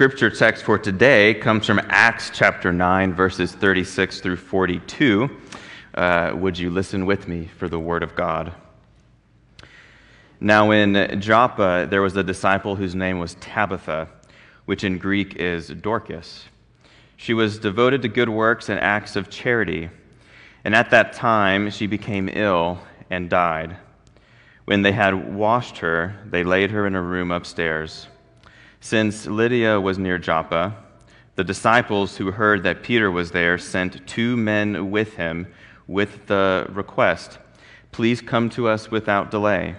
scripture text for today comes from Acts chapter 9, verses 36 through 42. Uh, would you listen with me for the word of God? Now, in Joppa, there was a disciple whose name was Tabitha, which in Greek is Dorcas. She was devoted to good works and acts of charity, and at that time she became ill and died. When they had washed her, they laid her in a room upstairs. Since Lydda was near Joppa, the disciples who heard that Peter was there sent two men with him with the request, Please come to us without delay.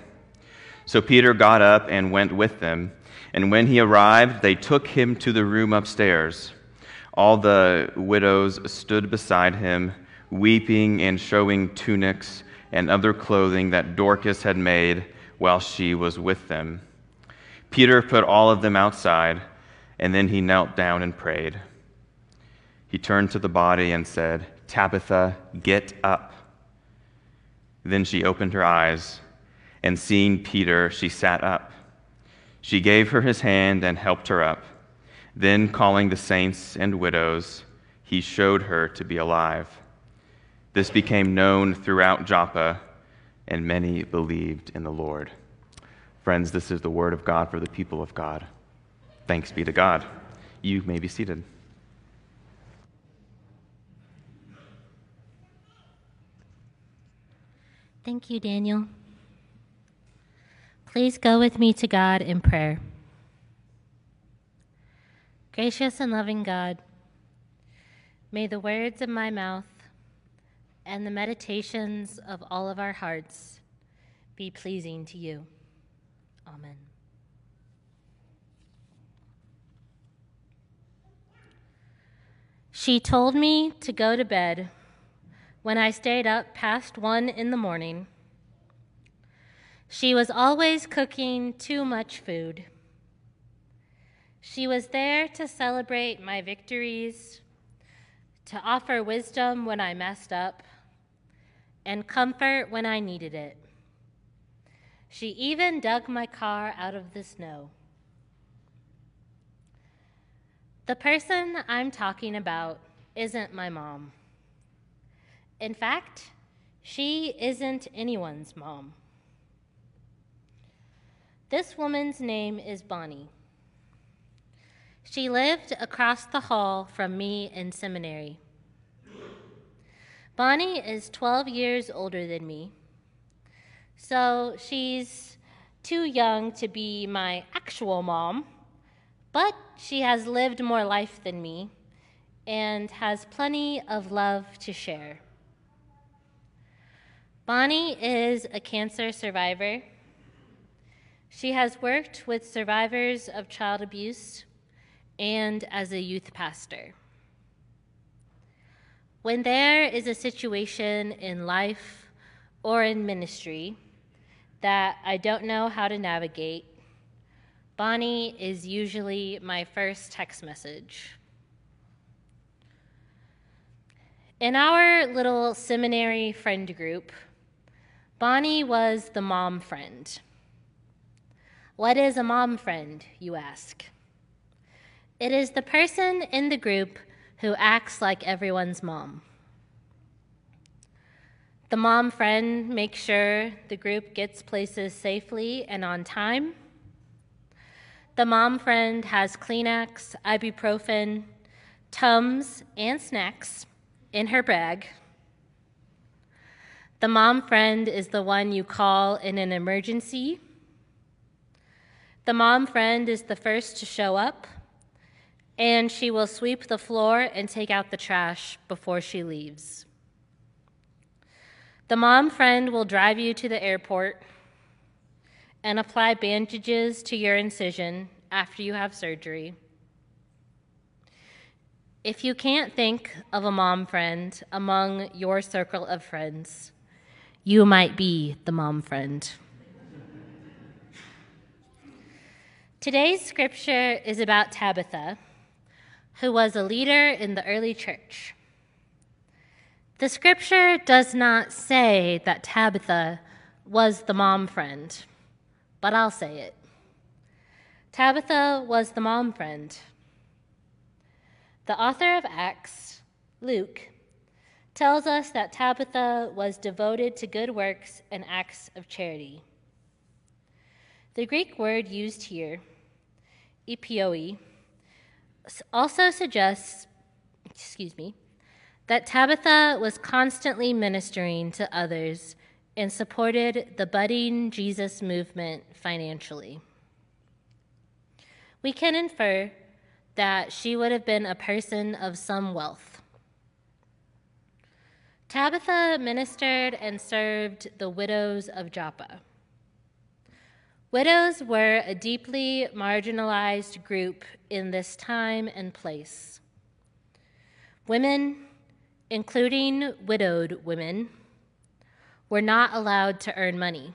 So Peter got up and went with them, and when he arrived, they took him to the room upstairs. All the widows stood beside him, weeping and showing tunics and other clothing that Dorcas had made while she was with them. Peter put all of them outside, and then he knelt down and prayed. He turned to the body and said, Tabitha, get up. Then she opened her eyes, and seeing Peter, she sat up. She gave her his hand and helped her up. Then, calling the saints and widows, he showed her to be alive. This became known throughout Joppa, and many believed in the Lord. Friends, this is the word of God for the people of God. Thanks be to God. You may be seated. Thank you, Daniel. Please go with me to God in prayer. Gracious and loving God, may the words of my mouth and the meditations of all of our hearts be pleasing to you. Amen. She told me to go to bed when I stayed up past one in the morning. She was always cooking too much food. She was there to celebrate my victories, to offer wisdom when I messed up, and comfort when I needed it. She even dug my car out of the snow. The person I'm talking about isn't my mom. In fact, she isn't anyone's mom. This woman's name is Bonnie. She lived across the hall from me in seminary. Bonnie is 12 years older than me so she's too young to be my actual mom, but she has lived more life than me and has plenty of love to share. Bonnie is a cancer survivor. She has worked with survivors of child abuse and as a youth pastor. When there is a situation in life or in ministry that I don't know how to navigate, Bonnie is usually my first text message. In our little seminary friend group, Bonnie was the mom friend. What is a mom friend, you ask? It is the person in the group who acts like everyone's mom. The mom friend makes sure the group gets places safely and on time. The mom friend has Kleenex, ibuprofen, Tums, and snacks in her bag. The mom friend is the one you call in an emergency. The mom friend is the first to show up, and she will sweep the floor and take out the trash before she leaves. The mom friend will drive you to the airport and apply bandages to your incision after you have surgery. If you can't think of a mom friend among your circle of friends, you might be the mom friend. Today's scripture is about Tabitha, who was a leader in the early church. The scripture does not say that Tabitha was the mom friend, but I'll say it. Tabitha was the mom friend. The author of Acts, Luke, tells us that Tabitha was devoted to good works and acts of charity. The Greek word used here, epioi, also suggests, excuse me, that Tabitha was constantly ministering to others and supported the budding Jesus movement financially. We can infer that she would have been a person of some wealth. Tabitha ministered and served the widows of Joppa. Widows were a deeply marginalized group in this time and place. Women, including widowed women, were not allowed to earn money.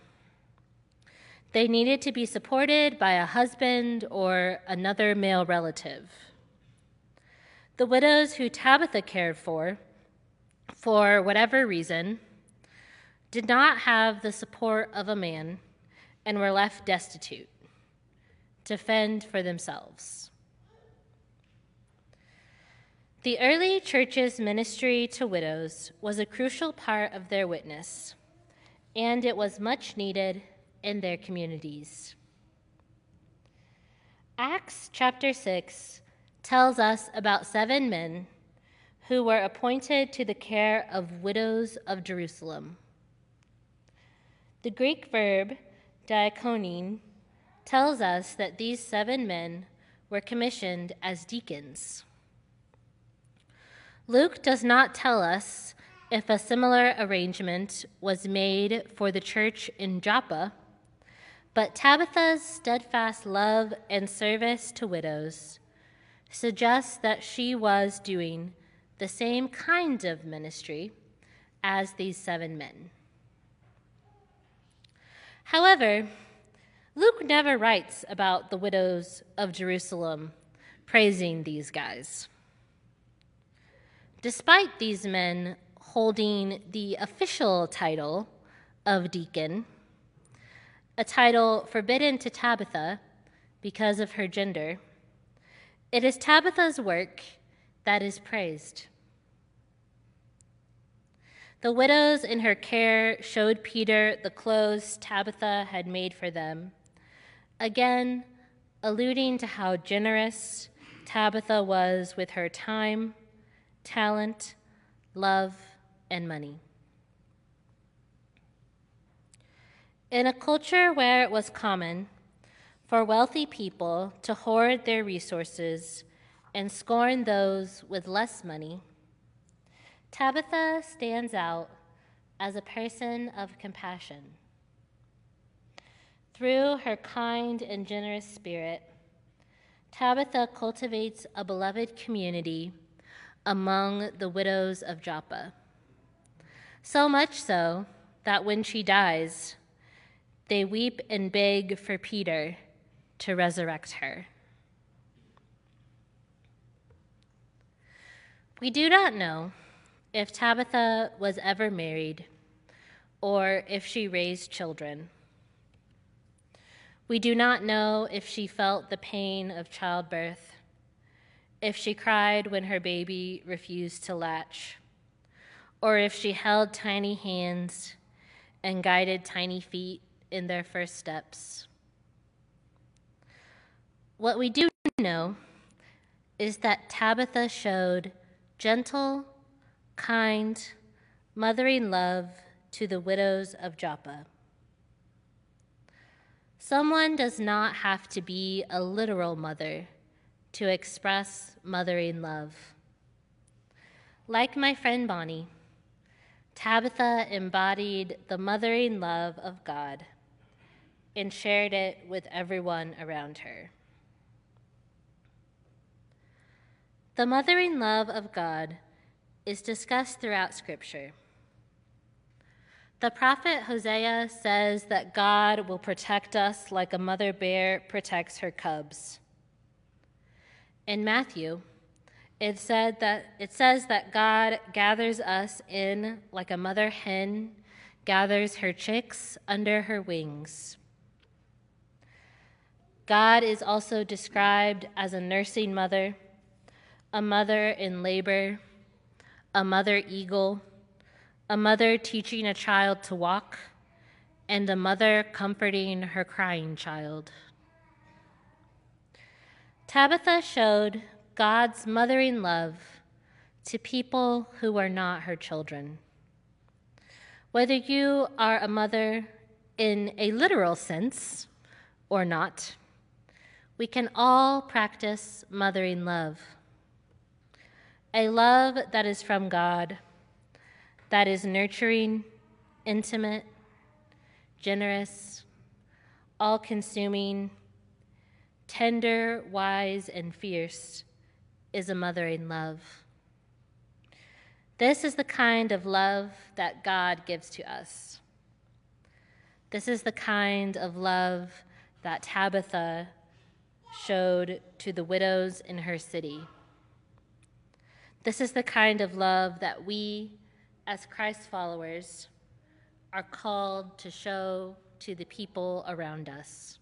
They needed to be supported by a husband or another male relative. The widows who Tabitha cared for, for whatever reason, did not have the support of a man and were left destitute to fend for themselves. The early church's ministry to widows was a crucial part of their witness, and it was much needed in their communities. Acts chapter 6 tells us about seven men who were appointed to the care of widows of Jerusalem. The Greek verb diakonin, tells us that these seven men were commissioned as deacons. Luke does not tell us if a similar arrangement was made for the church in Joppa, but Tabitha's steadfast love and service to widows suggests that she was doing the same kind of ministry as these seven men. However, Luke never writes about the widows of Jerusalem praising these guys. Despite these men holding the official title of deacon, a title forbidden to Tabitha because of her gender, it is Tabitha's work that is praised. The widows in her care showed Peter the clothes Tabitha had made for them, again, alluding to how generous Tabitha was with her time, talent, love, and money. In a culture where it was common for wealthy people to hoard their resources and scorn those with less money, Tabitha stands out as a person of compassion. Through her kind and generous spirit, Tabitha cultivates a beloved community among the widows of Joppa. So much so that when she dies, they weep and beg for Peter to resurrect her. We do not know if Tabitha was ever married or if she raised children. We do not know if she felt the pain of childbirth, if she cried when her baby refused to latch, or if she held tiny hands and guided tiny feet in their first steps. What we do know is that Tabitha showed gentle, kind, mothering love to the widows of Joppa. Someone does not have to be a literal mother to express mothering love. Like my friend Bonnie, Tabitha embodied the mothering love of God and shared it with everyone around her. The mothering love of God is discussed throughout Scripture. The prophet Hosea says that God will protect us like a mother bear protects her cubs. In Matthew, it said that it says that God gathers us in like a mother hen gathers her chicks under her wings. God is also described as a nursing mother a mother in labor, a mother eagle, a mother teaching a child to walk, and a mother comforting her crying child. Tabitha showed God's mothering love to people who were not her children. Whether you are a mother in a literal sense or not, we can all practice mothering love. A love that is from God, that is nurturing, intimate, generous, all consuming, tender, wise, and fierce, is a mothering love. This is the kind of love that God gives to us. This is the kind of love that Tabitha showed to the widows in her city. This is the kind of love that we, as Christ followers, are called to show to the people around us.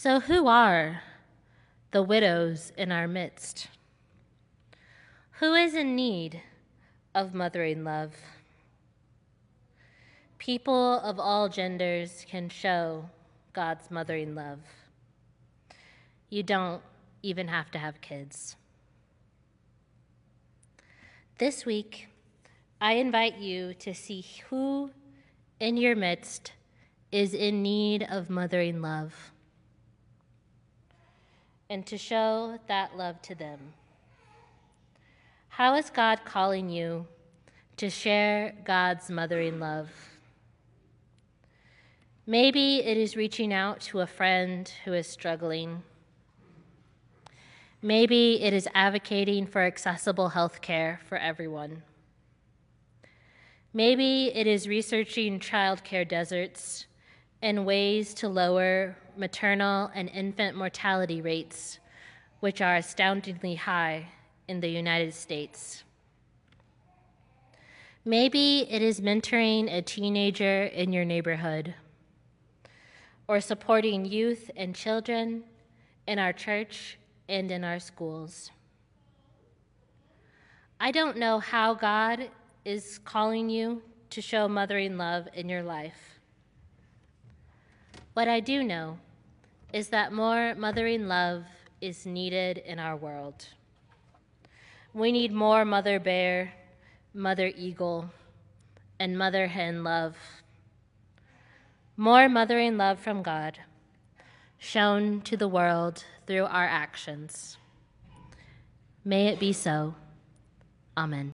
So, who are the widows in our midst? Who is in need of mothering love? People of all genders can show God's mothering love. You don't even have to have kids. This week, I invite you to see who in your midst is in need of mothering love and to show that love to them. How is God calling you to share God's mothering love? Maybe it is reaching out to a friend who is struggling. Maybe it is advocating for accessible health care for everyone. Maybe it is researching childcare deserts and ways to lower maternal and infant mortality rates, which are astoundingly high in the United States. Maybe it is mentoring a teenager in your neighborhood, or supporting youth and children in our church and in our schools. I don't know how God is calling you to show mothering love in your life. What I do know is that more mothering love is needed in our world. We need more mother bear, mother eagle, and mother hen love. More mothering love from God, shown to the world through our actions. May it be so. Amen.